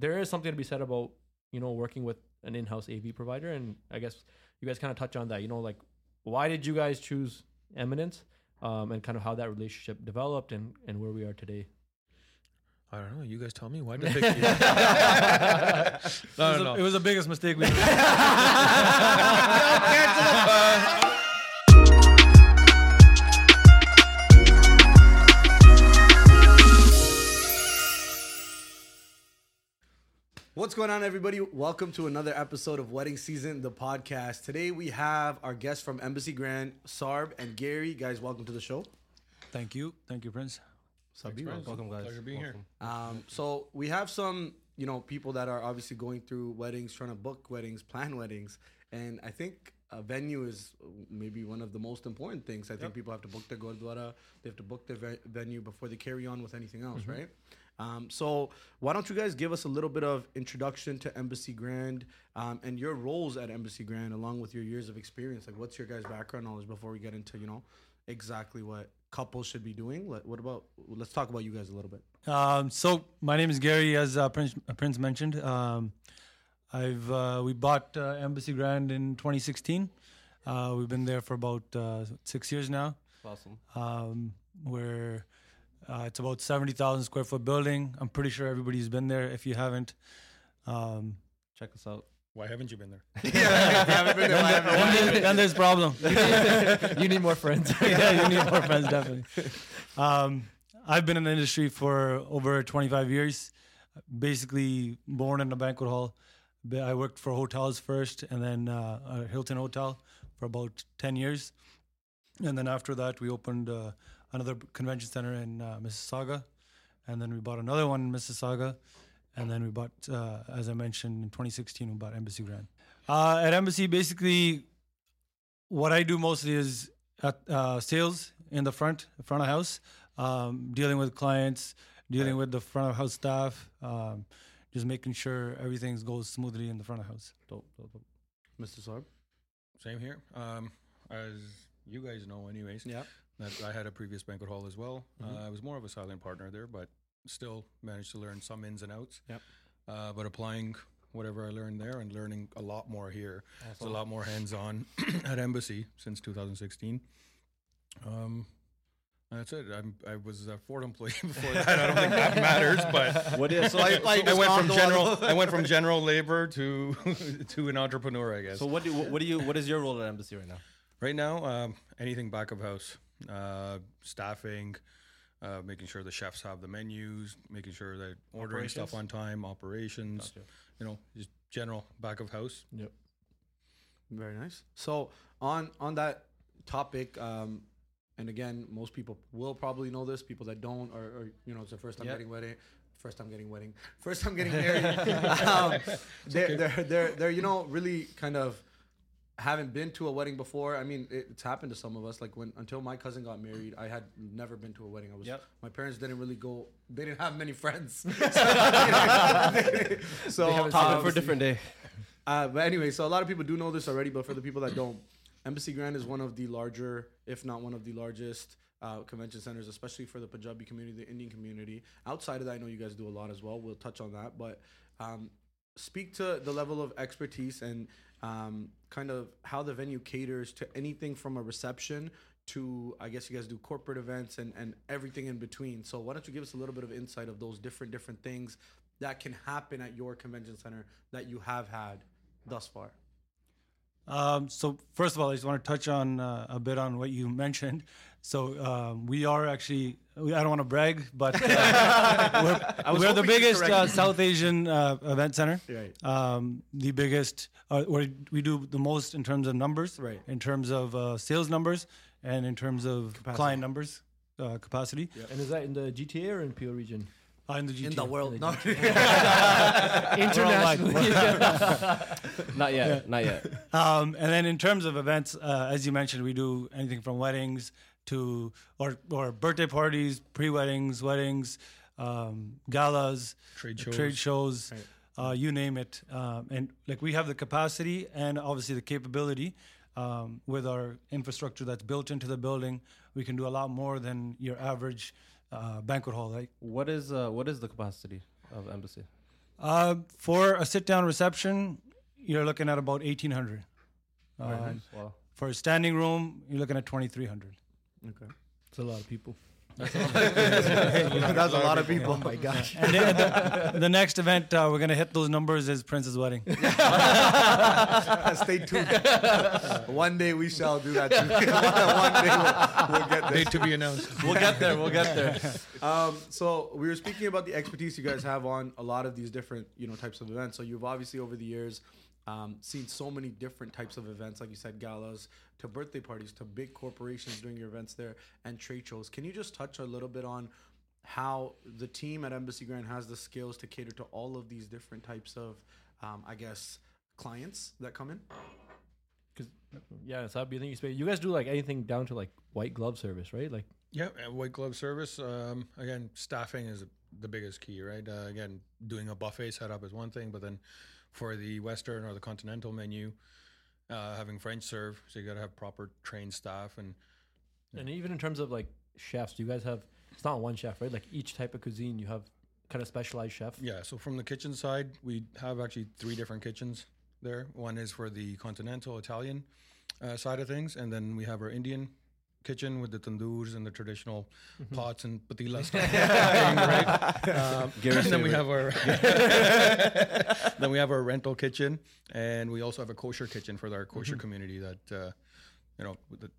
there is something to be said about you know working with an in-house AV provider, and I guess you guys kind of touch on that. You know, like why did you guys choose Eminence, um, and kind of how that relationship developed and and where we are today. I don't know. You guys tell me. Why did they pick you? it, no, was no, a- no. it was the biggest mistake we made. What's going on, everybody? Welcome to another episode of Wedding Season, the podcast. Today we have our guests from Embassy Grand, Sarb and Gary. Guys, welcome to the show. Thank you. Thank you, Prince. Sabi, Welcome, guys. Pleasure being here. Um, so we have some, you know, people that are obviously going through weddings, trying to book weddings, plan weddings, and I think a venue is maybe one of the most important things. I think people have to book their gurdwara, they have to book their ve- venue before they carry on with anything else, right? Um, so why don't you guys give us a little bit of introduction to Embassy Grand um, and your roles at Embassy Grand, along with your years of experience? Like, what's your guys' background knowledge before we get into, you know, exactly what couples should be doing? Let, what about? Let's talk about you guys a little bit. Um, so my name is Gary, as uh, Prince, uh, Prince mentioned. Um, I've uh, we bought uh, Embassy Grand in 2016. Uh, we've been there for about uh, six years now. Awesome. Um, we're uh, it's about 70,000 square foot building. I'm pretty sure everybody's been there. If you haven't, um, Check us out. Why haven't you been there? then, there's, then there's problem. you need more friends. yeah, you need more friends, definitely. Um, I've been in the industry for over 25 years. Basically, born in a banquet hall. I worked for hotels first, and then uh, a Hilton Hotel for about 10 years. And then after that, we opened uh, another convention center in uh, Mississauga, and then we bought another one in Mississauga, and then we bought, uh, as I mentioned, in 2016, we bought Embassy Grand. Uh, at Embassy, basically, what I do mostly is at uh, sales in the front front of house, um, dealing with clients, dealing with the front of house staff, um, just making sure everything goes smoothly in the front of house. Dope, dope, dope. Mr. Sarb. Same here. Um, as you guys know, anyways. Yeah. That I had a previous banquet hall as well. Uh, I was more of a silent partner there, but still managed to learn some ins and outs. Yep. Uh, but applying whatever I learned there and learning a lot more here. It's a lot more hands-on at Embassy since 2016. Um, that's it. I'm, I was a Ford employee before that. I don't think that matters, but What is so? Like- so, like I went from general. I went from general labor to to an entrepreneur, I guess. so what do what, what do you what is your role at embassy right now? Right now, um, anything back of house, uh, staffing, uh, making sure the chefs have the menus, making sure that ordering stuff on time, operations, you know, just general back of house. Yep. Very nice. So on on that topic, um, and again, most people will probably know this. People that don't, or, or you know, it's the first time Yep. getting wedding, first time getting wedding, first time getting married. um, they're, they're they're they're you know really kind of haven't been to a wedding before. I mean, it, it's happened to some of us. Like when until my cousin got married, I had never been to a wedding. I was Yep. my parents didn't really go. They didn't have many friends. so Topic for a different day. uh, but anyway, so a lot of people do know this already, but for the people that don't, Embassy Grand is one of the larger, if not one of the largest, uh, convention centers, especially for the Punjabi community, the Indian community. Outside of that, I know you guys do a lot as well. We'll touch on that, but um, speak to the level of expertise and um, kind of how the venue caters to anything from a reception to, I guess you guys do corporate events and, and everything in between. So why don't you give us a little bit of insight of those different different things that can happen at your convention center that you have had thus far? Um, so first of all, I just want to touch on uh, a bit on what you mentioned. So um, we are actually, I don't want to brag, but uh, we're, we're the biggest uh. South Asian uh, event center. Right. Um, the biggest, uh, where we do the most in terms of numbers, Right. in terms of uh, sales numbers, and in terms of client numbers, uh, capacity. And is that in the GTA or in Peel region? Uh, in the GTA. In the world, no. Internationally. Not yet. Not yet. Um, and then in terms of events, uh, as you mentioned, we do anything from weddings to or or birthday parties, pre-weddings, weddings, um, galas, Trade trade shows. shows, uh, you name it. Um, and like we have the capacity and obviously the capability um, with our infrastructure that's built into the building. We can do a lot more than your average uh, banquet hall. Like What is uh, what is the capacity of embassy? Uh, for a sit-down reception, you're looking at about eighteen hundred. Um, Wow. For a standing room, you're looking at twenty three hundred. Okay. It's a lot of people. That's a lot of people. Oh my gosh. And then the, the next event uh, we're gonna hit those numbers is Prince's wedding. Stay tuned. One day we shall do that too. One day we'll, we'll get there. Date to be announced. We'll get there. We'll get there. Um, so we were speaking about the expertise you guys have on a lot of these different, you know, types of events. So you've obviously over the years um, seen so many different types of events, like you said, galas to birthday parties to big corporations doing your events there and trade shows. Can you just touch a little bit on how the team at Embassy Grand has the skills to cater to all of these different types of, um, I guess, clients that come in? Because yeah, so that'd be the thing you say. You guys do like anything down to like white glove service, right? Like Yeah, uh, white glove service. Um, again, staffing is the biggest key, right? Uh, again, doing a buffet setup is one thing, but then for the Western or the continental menu, uh, having French serve, so you got to have proper trained staff and And even in terms of like chefs, do you guys have? It's not one chef, right? Like each type of cuisine, you have kind of specialized chef. Yeah, so from the kitchen side, we have actually three different kitchens there. One is for the continental Italian uh, side of things, and then we have our Indian kitchen with the tandoors and the traditional pots and patila stuff. right? Um, and then we have our then we have our rental kitchen, and we also have a kosher kitchen for our kosher community that. Uh, you know,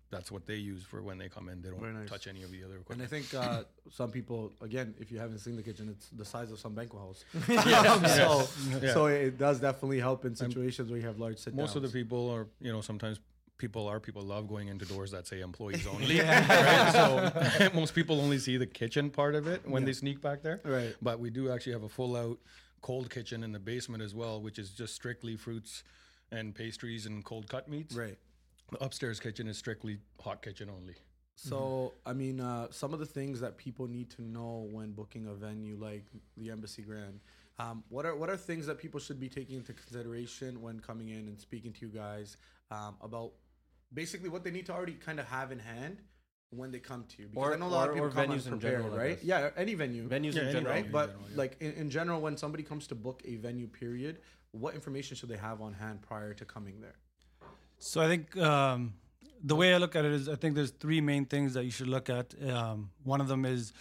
that's what they use for when they come in. They don't nice. touch any of the other And I think uh, some people, again, if you haven't seen the kitchen, it's the size of some banquet house. Um, so, Yeah. so it does definitely help in situations where you have large sit most of the people are you know sometimes people are people love going into doors that say employees only right? so most people only see the kitchen part of it when they sneak back there Right. but we do actually have a full out cold kitchen in the basement as well which is just strictly fruits and pastries and cold cut meats Right. the upstairs kitchen is strictly hot kitchen only So, I mean, uh, some of the things that people need to know when booking a venue like the Embassy Grand. Um, what are what are things that people should be taking into consideration when coming in and speaking to you guys um, about basically what they need to already kind of have in hand when they come to you? Because Or- I know a lot or- of people come venues in unprepared, general, I right? Yeah, any venue. Venues Yeah, in any general. right? in But general, yeah. like in, in general, when somebody comes to book a venue, period, what information should they have on hand prior to coming there? So I think um, the way I look at it is I think there's three main things that you should look at. Um, one of them is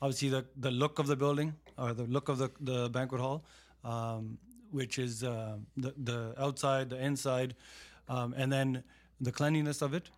obviously the, the look of the building or the look of the, the banquet hall, um, which is uh, the, the outside, the inside, um, and then the cleanliness of it.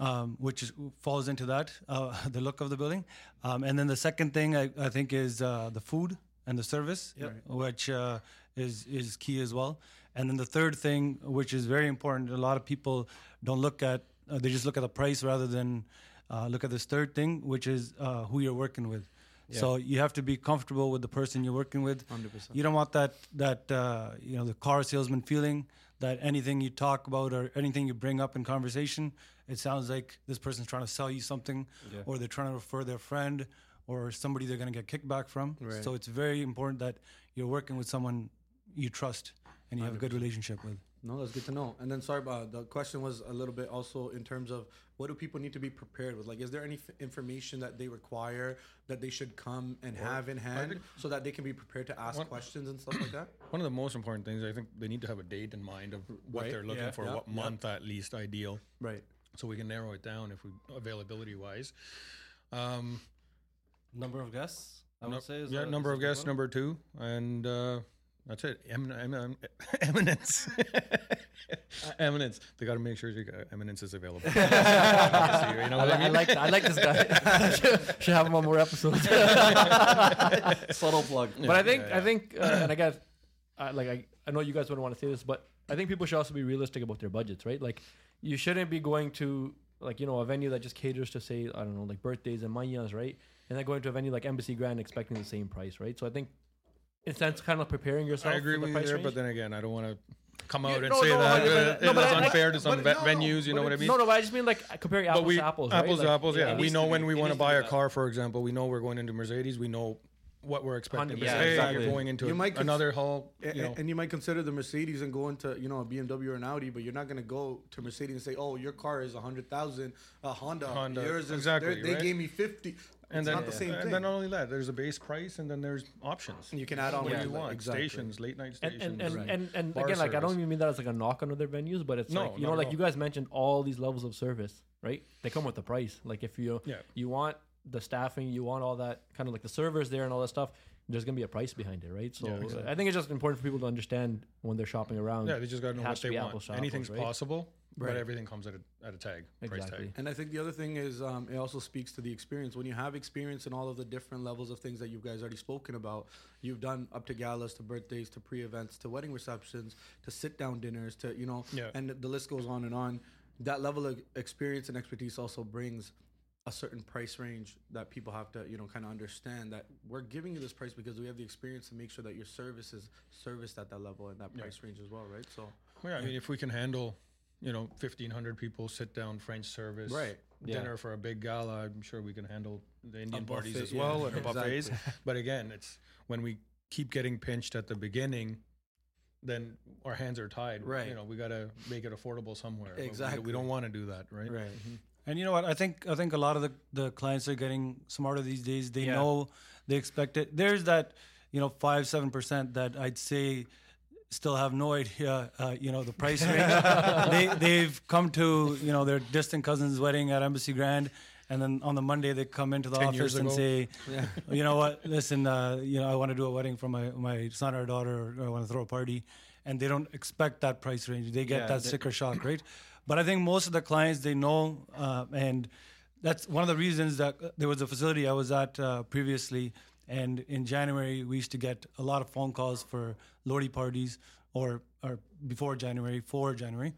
Um, which is, falls into that, uh, the look of the building, um, and then the second thing I, I think is uh, the food and the service, which uh, is is key as well. And then the third thing, which is very important, a lot of people don't look at, uh, they just look at the price rather than uh, look at this third thing, which is uh, who you're working with. So you have to be comfortable with the person you're working with. 100%. You don't want that that uh, you know the car salesman feeling that anything you talk about or anything you bring up in conversation, it sounds like this person's trying to sell you something, or they're trying to refer their friend or somebody they're going to get kickback from. Right. So it's very important that you're working with someone you trust and you have a good relationship with. No, that's good to know. And then, sorry, uh, the question was a little bit also in terms of what do people need to be prepared with? Like, is there any f- information that they require that they should come and have in hand so that they can be prepared to ask One- questions and stuff like that? one of the most important things i think they need to have a date in mind of what Right, they're looking yeah, for yeah, what yeah. month at least ideal Right. so we can narrow it down if we availability wise um, Number of guests, I No- would say. Is yeah, number of guests, number two, and uh, that's it. Emin- emin- eminence, eminence. They got to make sure your eminence is available. you know I, what li- I I mean? like I like this guy. should, should have him on more episodes. Subtle plug. but I think yeah, I think uh, and I guess I, like I, I know you guys wouldn't want to say this, but I think people should also be realistic about their budgets, right? Like you shouldn't be going to like you know a venue that just caters to say I don't know like birthdays and mañas, right? And then going to a venue like Embassy Grand expecting the same price, right? So I think in a sense kind of preparing yourself. I agree for the with you there, range. but then again, I don't want to come out Yeah, and no, say no, that but- uh, no, it but was I- unfair to some but no, venues. You know what I mean? no, no, but I just mean like comparing apples but we to apples, apples right? to Like, apples. Yeah, it we know when be- we want to buy a that. car, for example. We know we're going into Mercedes. We know what we're expecting. to Yeah, say. exactly. You're going into You a- might cons- another hall. A- You know, and you might consider the Mercedes and go into you know a BMW or an Audi, but you're not going to go to Mercedes and say, "Oh, your car is a hundred thousand, a Honda, Honda, yours is exactly, they're- They right? gave me fifty. And It's then, not the same and thing. then not only that, there's a base price, and then there's options. You can add on what what do you you want? Exactly. Stations, late night and stations. and and, Right. and, and Bar again, like I don't even mean that as like a knock on other venues, but it's No, like you know, like all. you guys mentioned all these levels of service, right? They come with the price. Like if you Yeah. you want the staffing, you want all that kind of like the servers there and all that stuff. There's gonna be a price behind it, right? So Yeah, exactly. I think it's just important for people to understand when they're shopping around. yeah, they just got to know It what to they be want. apples Anything's apples, right? possible, Right. but everything comes at a, at a tag, price tag. And I think the other thing is um, it also speaks to the experience. When you have experience in all of the different levels of things that you guys already spoken about, you've done up to galas, to birthdays, to pre-events, to wedding receptions, to sit-down dinners, to you know, Yeah. and the list goes on and on. That level of experience and expertise also brings a certain price range that people have to you know kind of understand that we're giving you this price because we have the experience to make sure that your service is serviced at that level and that Yeah. price range as well, right? So Well, yeah, I mean, if we can handle, you know, fifteen hundred people sit down French service, Right. Yeah. dinner for a big gala, I'm sure we can handle the Indian parties as well yeah, and our buffets. exactly. But again, it's when we keep getting pinched at the beginning, then our hands are tied. Right. You know, we got to make it affordable somewhere. But we- We, don't want to do that, right? right. Mm-hmm. And you know what? I think I think a lot of the, the clients are getting smarter these days. They Yeah. know they expect it. There's that, you know, five seven percent that I'd say still have no idea. Uh, you know, the price range. they they've come to you know their distant cousin's wedding at Embassy Grand, and then on the Monday they come into the 10 office and say, you know what? Listen, uh, you know, I want to do a wedding for my my son or daughter, or I want to throw a party, and they don't expect that price range. They get Yeah, that they- sticker shock, right? But I think most of the clients they know, uh, and that's one of the reasons that uh, there was a facility I was at uh, previously, and in January we used to get a lot of phone calls for Lohri parties, or or before January, for January,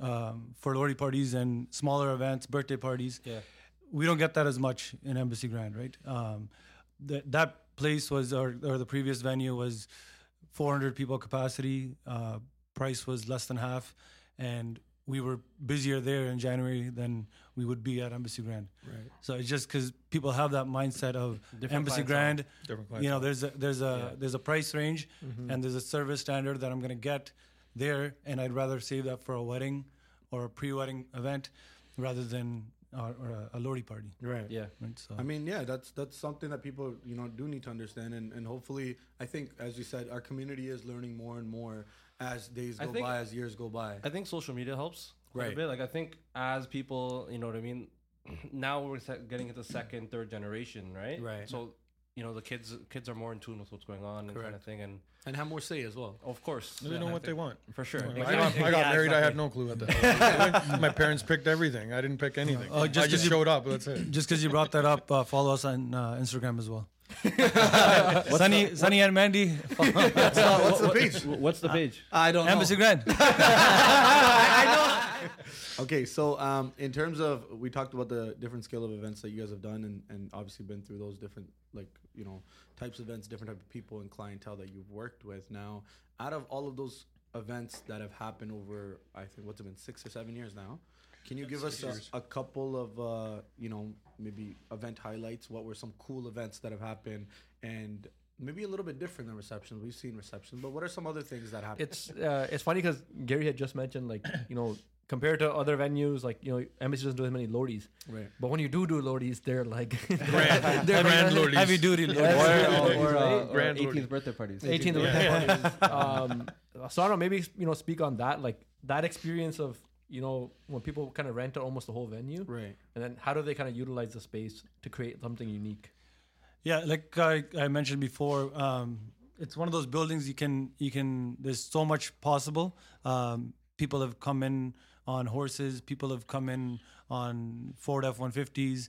um, for Lohri parties and smaller events, birthday parties. Yeah. We don't get that as much in Embassy Grand, right? Um, that that place was, or or the previous venue was, 400 people capacity. Uh, price was less than half, and we were busier there in January than we would be at Embassy Grand. Right. So it's just because people have that mindset of Different Embassy clientele. Grand. Different You know, there's a there's a Yeah. there's a price range, Mm-hmm. and there's a service standard that I'm gonna get there, and I'd rather save that for a wedding or a pre-wedding event rather than uh, or a, a Lohri party. Right. Yeah. Right. So I mean, yeah, that's that's something that people you know do need to understand, and, and hopefully, I think as you said, our community is learning more and more as days go think- by, as years go by. I think social media helps quite Right. a bit. Like I think as people, you know what I mean. Now we're getting into second, third generation, right? Right. So, you know, the kids kids are more in tune with what's going on and kind of thing. And and have more say as well. of course, They yeah, know what they want. for sure. I, Exactly. got, I got Yeah, married. I had no clue what that hell. My parents picked everything. I didn't pick anything. Oh, just I 'cause just you- showed up. That's it. just because you brought that up, uh, follow us on uh, Instagram as well. Sunny, Sunny and Mandy, what's the page? What's the page? I don't Embassy Grand. Okay, so um, in terms of we talked about the different scale of events that you guys have done, and, and obviously been through those different like you know types of events, different type of people and clientele that you've worked with. Now, out of all of those events that have happened over, I think what's it been six or seven years now. Can you give us a, a couple of uh, you know maybe event highlights? What were some cool events that have happened, and maybe a little bit different than receptions? We've seen receptions, but what are some other things that happened? it's uh, it's funny because Gary had just mentioned like you know compared to other venues like you know Embassy doesn't do as many Lohris, right. but when you do do Lohris, they're like Grand, they're grand like- Lordis. Heavy duty. Yeah. Lord. Or- or, uh, or Grand 18th Lordy. birthday parties. 18 Yeah. um so I don't know maybe you know speak on that like that experience of you know when people kind of rent out almost the whole venue Right. and then how do they kind of utilize the space to create something unique Yeah, like I, I mentioned before, um, it's one of those buildings you can you can. There's so much possible. Um, people have come in on horses. People have come in on Ford F-150s.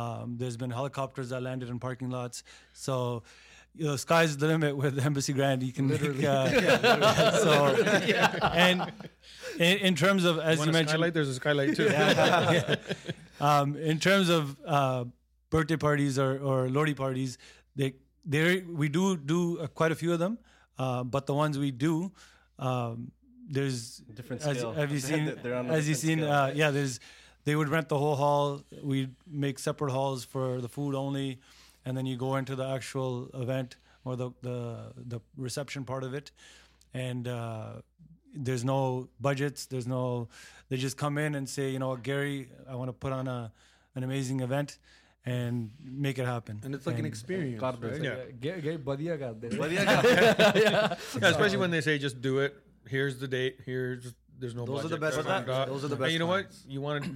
Um, there's been helicopters that landed in parking lots. So. You know, sky's the limit with Embassy Grand. You can make, uh, so, and in, in terms of as Want you mentioned, skylight? There's a skylight too. um, in terms of uh, birthday parties or, or Lohri parties, they they we do do uh, quite a few of them, uh, but the ones we do, um, there's Different as, scale. have you seen They're on a as you seen uh, yeah there's they would rent the whole hall we'd make separate halls for the food only and then you go into the actual event or the the, the reception part of it, and uh, there's no budgets. There's no. They just come in and say, you know, Gary, I want to put on a an amazing event. And make it happen. And it's like and, an experience. God right? yeah. Gary, Badia. Badia yeah. yeah. Especially when they say just do it. Here's the date. Here's there's no. Those budget. are the best. That, those are the best. And you know what? You want to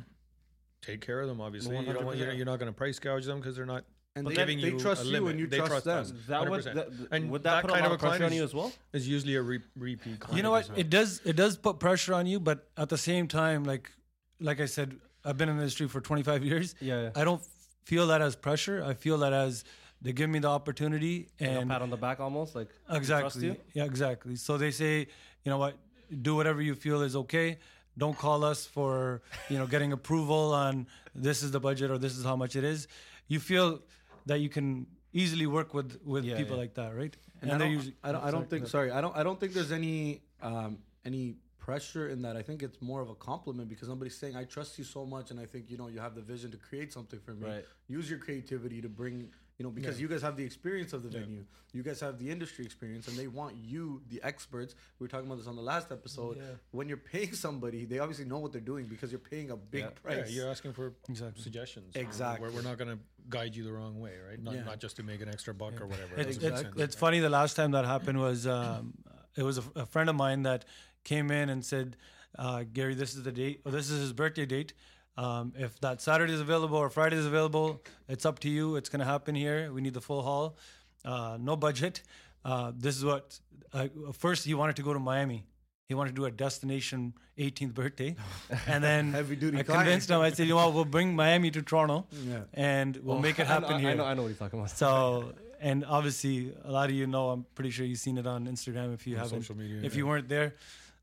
take care of them. Obviously, you don't want, you're, you're not going to price gouge them because they're not and But they, then giving they you trust a you and you They trust, trust them. us. That would 100%. that, And would that that put kind a lot of of pressure on you as well? is usually a re- repeat. Client you know what? well. It does it does put pressure on you, but at the same time, like like I said, I've been in the industry for 25 years. Yeah. I don't feel that as pressure. I feel that as they give me the opportunity Like a and pat on the back almost like trust exactly you? yeah exactly so they say you know what do whatever you feel is okay don't call us for you know getting approval on this is the budget or this is how much it is you feel that you can easily work with with Yeah, people yeah. like that right And I they're don't, usually- I don't, I sorry, don't think. go Sorry, I don't. I don't think there's any um, any pressure in that. I think it's more of a compliment because somebody's saying, "I trust you so much," and I think you know you have the vision to create something for me. Right. Use your creativity to bring. You know, because you guys have the experience of the venue, you guys have the industry experience, and they want you, the experts. We were talking about this on the last episode. Yeah. When you're paying somebody, they obviously know what they're doing because you're paying a big Yeah. Yeah, price. you're asking for Exactly. suggestions. Exactly. We're, we're not going to guide you the wrong way, right? Not, Yeah. not just to make an extra buck or whatever. It's, Doesn't it's, sense. it's funny. The last time that happened was um, it was a, a friend of mine that came in and said, uh, "Gary, this is the date. Or this is his birthday date. Um, if that Saturday is available or Friday is available, it's up to you. It's going to happen here. We need the full hall. Uh, no budget. Uh, this is what. Uh, first, he wanted to go to Miami. He wanted to do a destination 18th birthday, and then I client. convinced him. I said, "You know, what, we'll bring Miami to Toronto, Yeah. and we'll make it I know- happen here." I know, I know what he's talking about. So, and obviously, a lot of you know. I'm pretty sure you've seen it on Instagram. If you On haven't, social media, if yeah. you weren't there,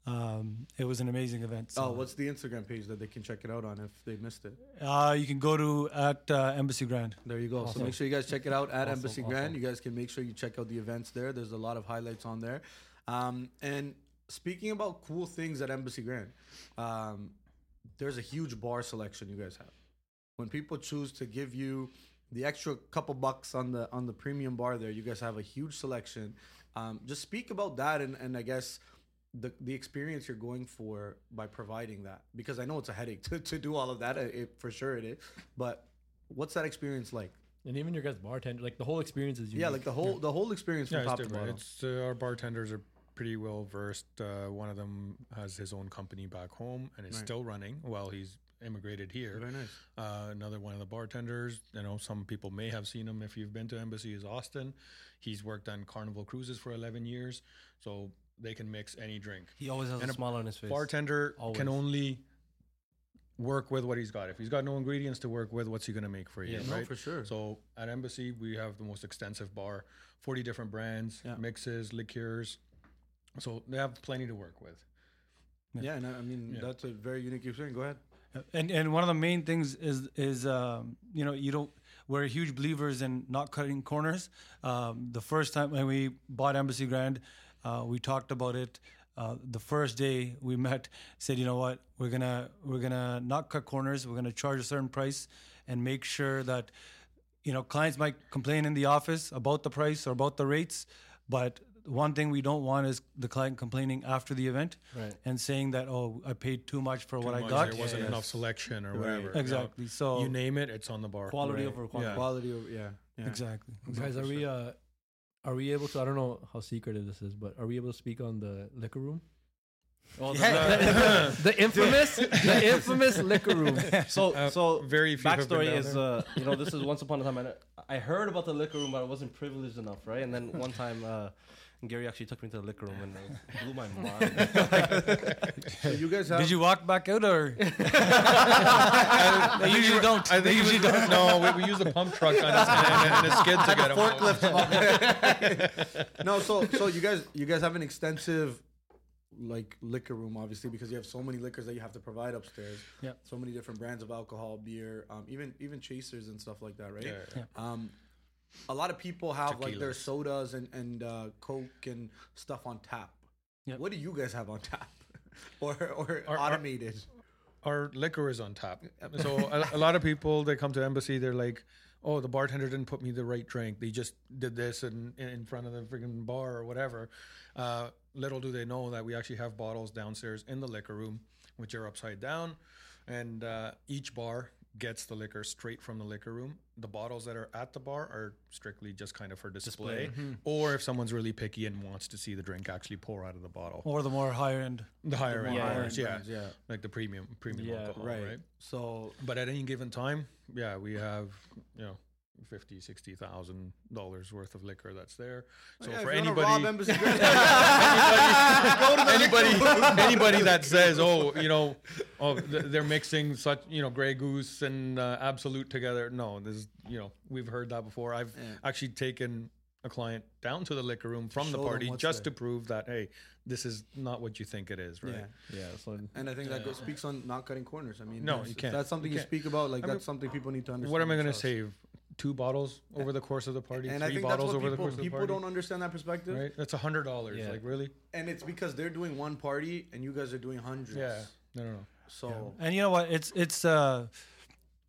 um, it was an amazing event. So, Oh, what's the Instagram page that they can check it out on if they missed it? uh, you can go to at uh, Embassy Grand. There you go. So make sure you guys check it out at Awesome, Embassy Grand. awesome. You guys can make sure you check out the events there. There's a lot of highlights on there. Um, and speaking about cool things at Embassy Grand, um, there's a huge bar selection you guys have. When people choose to give you the extra couple bucks on the on the premium bar there, you guys have a huge selection. Um, just speak about that and, and I guess the the experience you're going for by providing that because I know it's a headache to, to do all of that. It, for sure it is. But what's that experience like? And even your guys bartender, like the whole experience is unique. Yeah, like the whole the whole experience yeah, from it's top to bottom. It's uh, our bartenders are pretty well versed. Uh, one of them has his own company back home and is Right. still running while he's immigrated here. Very nice. Uh, another one of the bartenders, you know, some people may have seen him if you've been to Embassy, is Austin. He's worked on Carnival Cruises for 11 years, so they can mix any drink. He always has And a a smile on his face. Bartender can only work with what he's got. If he's got no ingredients to work with, what's he going to make for you? Yeah. No, for sure. So at Embassy, we have the most extensive bar, 40 different brands, Yeah. mixes, liqueurs. So they have plenty to work with. yeah, and I, I mean Yeah. that's a very unique experience. Go ahead. And and one of the main things is is um, you know you don't we're huge believers in not cutting corners. Um, the first time when we bought Embassy Grand, uh, we talked about it. Uh, the first day we met, said you know what we're gonna we're gonna not cut corners. We're gonna charge a certain price and make sure that you know clients might complain in the office about the price or about the rates, but one thing we don't want is the client complaining after the event Right. and saying that oh I paid too much for what Too I got. There wasn't Yeah, enough yes. selection or Right. whatever. you know. Exactly. So You name it, it's on the bar. Quality Right. over quantity. Yeah. Quality of yeah. yeah. Exactly. guys, are we uh, are we able to? I don't know how secretive this is, but are we able to speak on the liquor room? Oh, the- the, the infamous, the infamous liquor room. so Uh, so very few have been backstory is uh, you know this is once upon a time I, I heard about the liquor room but I wasn't privileged enough right and then one time uh, Gary actually took me to the liquor room and it blew my mind So you guys have Did you walk back out or? they usually don't. I they usually was, don't. no, we, we used a pump truck on his, and, and a skid to get him. out. no, so so you guys you guys have an extensive like liquor room, obviously, because you have so many liquors that you have to provide upstairs. Yeah. So many different brands of alcohol, beer, um, even even chasers and stuff like that, right? Yeah, yeah. Um, a lot of people have like their sodas and and uh, coke and stuff on tap. Yep. What do you guys have on tap, or or Our- our- automated? Our liquor is on tap. So a, a lot of people they come to embassy, they're like, "Oh, the bartender didn't put me the right drink. They just did this in in front of the freaking bar or whatever." Uh, little do they know that we actually have bottles downstairs in the liquor room, which are upside down, and uh, each bar gets the liquor straight from the liquor room. The bottles that are at the bar are strictly just kind of for display, mm-hmm. or if someone's really picky and wants to see the drink actually pour out of the bottle. Or the more higher end. the higher end, more bars, higher-end yeah, brands, yeah. like the premium premium Yeah, alcohol, right. right. So But at any given time, yeah, we have you know. 50 60,000 dollars worth of liquor that's there. So yeah, for if you wanna rob anybody anybody anybody that says, "Oh, you know, oh, they're mixing such, you know, Grey Goose and uh, Absolut together." No, this is, you know, we've heard that before. I've Yeah. actually taken a client down to the liquor room from Show the party just there. to prove that, hey, this is not what you think it is, right? yeah. Yeah. So And I think that goes, speaks on not cutting corners. I mean, No, that's- you can't. That's something You you, can't. speak about. Like I that's mean, something people need to understand. What am I going to themselves. save? Two bottles over the course of the party? And I Three think that's bottles what over the course of the party. people don't understand that perspective. right? That's a hundred dollars. Yeah. Like really? And it's because they're doing one party and you guys are doing hundreds. Yeah. No, no, no. So And you know what? It's it's uh,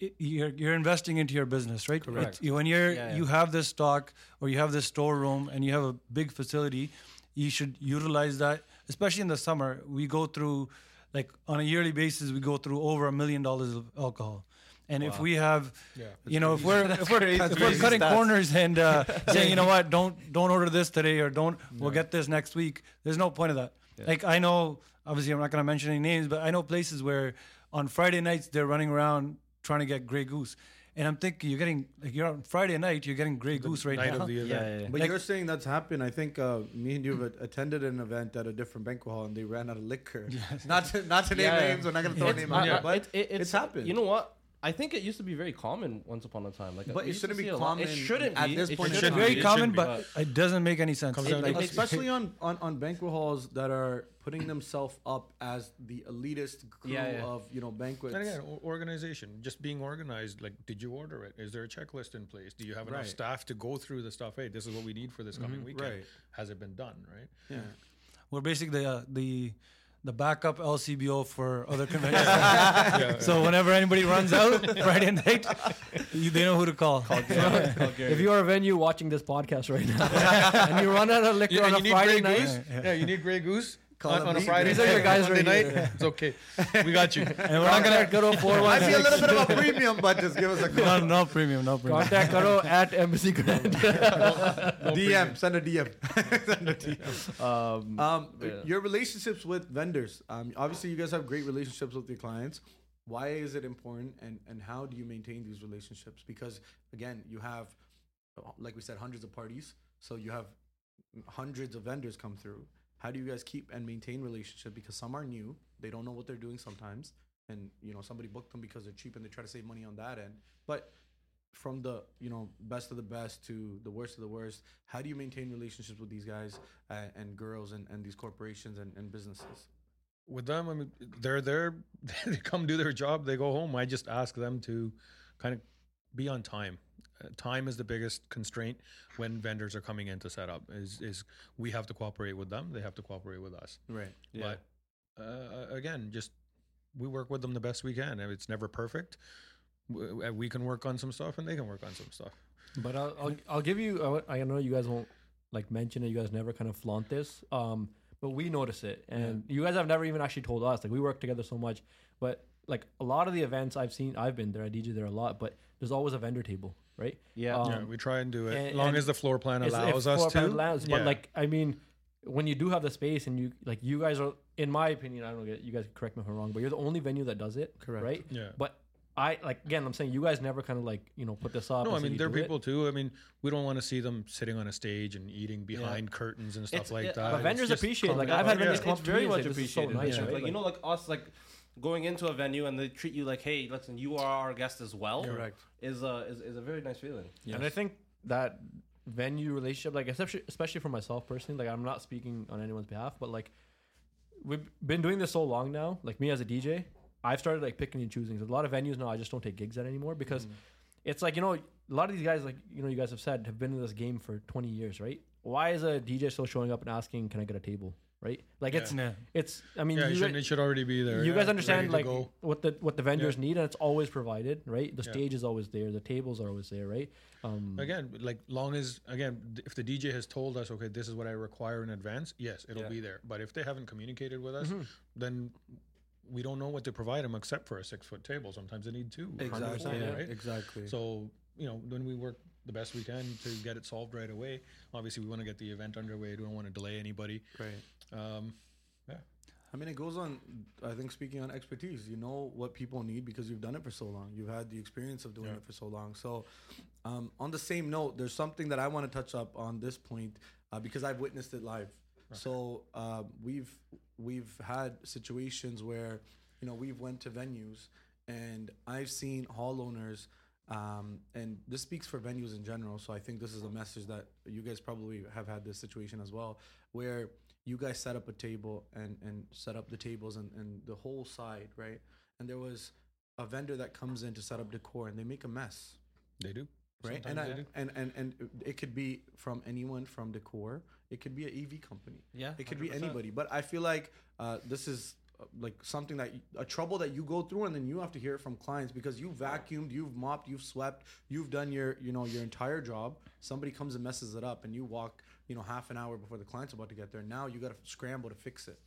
it, you're you're investing into your business, right? Correct. It's- you- when you're Yeah, yeah. you have this stock or you have this storeroom and you have a big facility, you should utilize that. Especially in the summer, we go through like on a yearly basis, we go through over a million dollars of alcohol. And if we have, Yeah. you know, if we're if we're, if we're cutting stats. corners and uh, saying, you know what, don't don't order this today or don't we'll get this next week. There's no point of that. Like I know, obviously, I'm not going to mention any names, but I know places where on Friday nights they're running around trying to get Grey Goose, and I'm thinking you're getting like you're on Friday night, you're getting Grey Goose right Night now. of the event. Yeah, yeah, yeah. But Like- you're saying that's happened. I think uh, me and you have attended an event at a different banquet hall and they ran out of liquor. Not to not to name Yeah, yeah. names. We're not gonna throw a name out there, but it- it- it's, it's happened. You know what? I think it used to be very common once upon a time. Like, But it shouldn't be see a lot- common It shouldn't at be. this It point it should be very. It common, be. but it doesn't make any sense. It- like, especially on, on, on banquet halls that are putting themselves up as the elitist crew Yeah, yeah. of you know banquets. And again, organization, just being organized. Like, did you order it? Is there a checklist in place? Do you have enough Right. staff to go through the stuff? Hey, this is what we need for this coming weekend. Right. Has it been done? Right. yeah. we're basically the uh, the the backup LCBO for other conventions. So whenever anybody runs out Friday night, you, they know who to call. if you are a venue watching this podcast right now and you run out of liquor Yeah, on a Friday Grey night, Goose. Yeah, you need Grey Goose Call on, on a. Friday. These are your guys right night. It's okay. We got you. And we're not gonna go to four Might one be a little bit of a premium, but just give us a call. no, no premium, no premium. Contact Karo at Embassy Grand. DM, send a DM. send a DM. um, Um, Yeah. your relationships with vendors. Um, obviously, you guys have great relationships with your clients. Why is it important, and and how do you maintain these relationships? Because again, you have, uh, like we said, hundreds of parties. So you have hundreds of vendors come through. How do you guys keep and maintain relationship? Because some are new, they don't know what they're doing sometimes, and you know somebody booked them because they're cheap and they try to save money on that end. But from the you know best of the best to the worst of the worst how do you maintain relationships with these guys uh, and girls and, and these corporations and, and businesses with them, I mean, they're there. They come do their job. They go home. I just ask them to kind of be on time. Time is the biggest constraint when vendors are coming in to set up. Is is we have to cooperate with them. They have to cooperate with us. right Yeah. But uh, again, just we work with them the best we can. It's never perfect. We can work on some stuff, and they can work on some stuff. But I'll, I'll I'll give you. I know you guys won't like mention it. You guys never kind of flaunt this. Um, but we notice it, and you guys have never even actually told us. Like we work together so much, but like a lot of the events I've seen, I've been there. I DJ there a lot, but there's always a vendor table, right? Yeah. Um, yeah, we try and do it, and- as long and as the floor plan allows if us floor to. allows, yeah. But like, I mean, when you do have the space and you like, you guys are, in my opinion, I don't get you guys can correct me if I'm wrong, but you're the only venue that does it, Correct. Right? yeah. But I like again, I'm saying you guys never kind of like you know put this up. No, I mean you they're do it. people too. I mean, we don't want to see them sitting on a stage and eating behind curtains and stuff It's- like yeah, that. But vendors appreciate. it. Like I've had vendors Yeah. come up to very me and much say, "This is so nice, yeah. right?" Like, you know, like us, like going into a venue and they treat you like, hey, listen, you are our guest as well. Correct. Is a is, is a very nice feeling. And I think that venue relationship, like especially especially for myself personally, like I'm not speaking on anyone's behalf, but like we've been doing this so long now. Like me as a DJ, I've started like picking and choosing. There's a lot of venues now I just don't take gigs at anymore because mm. it's like you know a lot of these guys, like you know, you guys have said, have been in this game for 20 years, right? Why is a DJ still showing up and asking, "Can I get a table?" Right? Like it's Yeah. it's. I mean, Yeah, you it should, guys- it should already be there. you yeah, guys understand like go. what the what the vendors need and it's always provided right the Yeah. stage is always there the tables are always there right um again, like long as again, if the DJ has told us, okay, this is what I require in advance, yes, it'll Yeah. be there. But if they haven't communicated with us, Mm-hmm. then we don't know what to provide them except for a six foot table. Sometimes they need two. Exactly. yeah. Right. Exactly. So you know, when we work the best we can to get it solved right away. Obviously, we want to get the event underway. We don't want to delay anybody. Right. Um, yeah. I mean, it goes on. I think speaking on expertise, you know what people need because you've done it for so long. You've had the experience of doing Yeah. it for so long. So, um, on the same note, there's something that I want to touch up on this point uh, because I've witnessed it live. So uh, we've we've had situations where you know we've went to venues and I've seen hall owners. Um, and this speaks for venues in general. So I think this is a message that you guys probably have had this situation as well, where you guys set up a table and and set up the tables and, and the whole side, right? And there was a vendor that comes in to set up decor and they make a mess, They do. right? Sometimes and, they I, do. and and and it could be from anyone from decor. It could be an AV company. Yeah, It could be 100%. anybody. But I feel like uh, this is like something that a trouble that you go through, and then you have to hear it from clients because you vacuumed, you've mopped, you've swept, you've done your you know your entire job. Somebody comes and messes it up, and you walk you know half an hour before the client's about to get there. Now you got to scramble to fix it.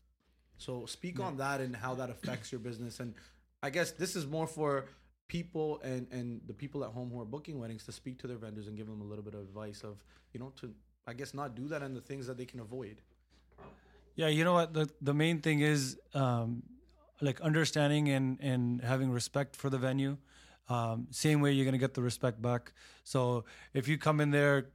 So speak on that and how that affects your business. And I guess this is more for people and and the people at home who are booking weddings to speak to their vendors and give them a little bit of advice of you know to I guess not do that and the things that they can avoid. Yeah, you know what? The the main thing is um, like understanding and and having respect for the venue. Um, same way you're gonna get the respect back. So if you come in there,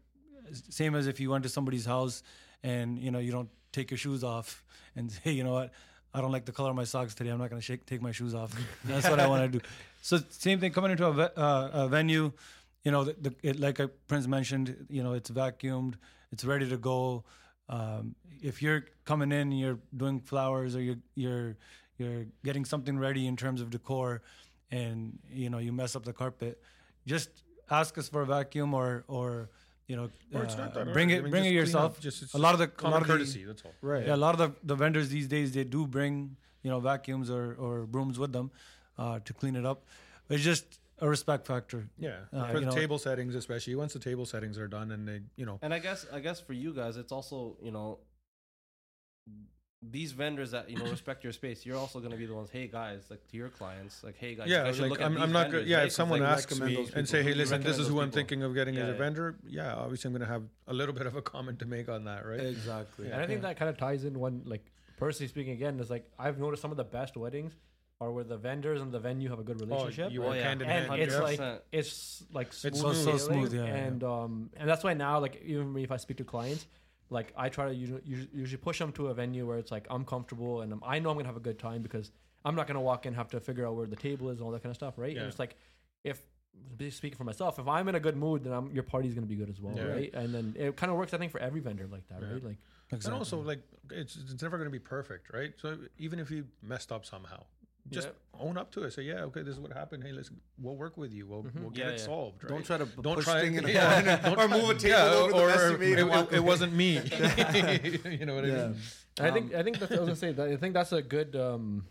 same as if you went to somebody's house and you know you don't take your shoes off and say, you know what, I don't like the color of my socks today. I'm not gonna shake, take my shoes off. That's what I want to do. So same thing coming into a, ve- uh, a venue. You know, the, the, it, like Prince mentioned, you know, it's vacuumed, it's ready to go. Um, if you're coming in, and you're doing flowers, or you're you're you're getting something ready in terms of decor, and you know you mess up the carpet, just ask us for a vacuum or or you know Or it's uh, not that bring it I mean, bring it just clean yourself. Just it's a lot of the a common lot of the- courtesy. that's all. Right. yeah, a lot of the, the vendors these days they do bring you know vacuums or, or brooms with them uh, to clean it up. It's just a respect factor. Yeah, Uh, for the know- table settings, especially once the table settings are done, and they, you know, And I guess I guess for you guys, it's also you know these vendors that you know respect your space. You're also going to be the ones. Hey guys, like to your clients, like hey guys. you yeah, guys like look at I'm, I'm not. Go- vendors, yeah, right? if 'Cause, someone like, asks me those and say, "Hey, listen, this is who those I'm thinking of getting as a yeah. vendor," yeah, obviously I'm going to have a little bit of a comment to make on that, right? Exactly. And I think that kind of ties in one like personally speaking again is like I've noticed some of the best weddings are where the vendors and the venue have a good relationship. you Oh, work yeah. hand in and hand. it's like 100%. it's like smooth It's so- so sailing, smooth, yeah, yeah. and um and that's why now like even if I speak to clients, like I try to usually, usually push them to a venue where it's like I'm comfortable and I'm, I know I'm gonna have a good time because I'm not gonna walk in and have to figure out where the table is and all that kind of stuff, right? Yeah. And it's like if speaking for myself, if I'm in a good mood, then I'm, your party's gonna be good as well, Yeah. right? And then it kind of works, I think, for every vendor like that, Yeah. right? Like And also, like, it's, it's never going to be perfect, right? So even if you messed up somehow, just own up to it. Say, yeah, okay, this is what happened. Hey, listen, we'll work with you. We'll, we'll get Yeah, it yeah. solved, right? Don't try to p- Don't push try thing in a yeah, don't or move a table yeah, over the or, mess you made It, it, it wasn't me. you know what I mean? And I think Um, I think that's, I was gonna say that I think that's a good um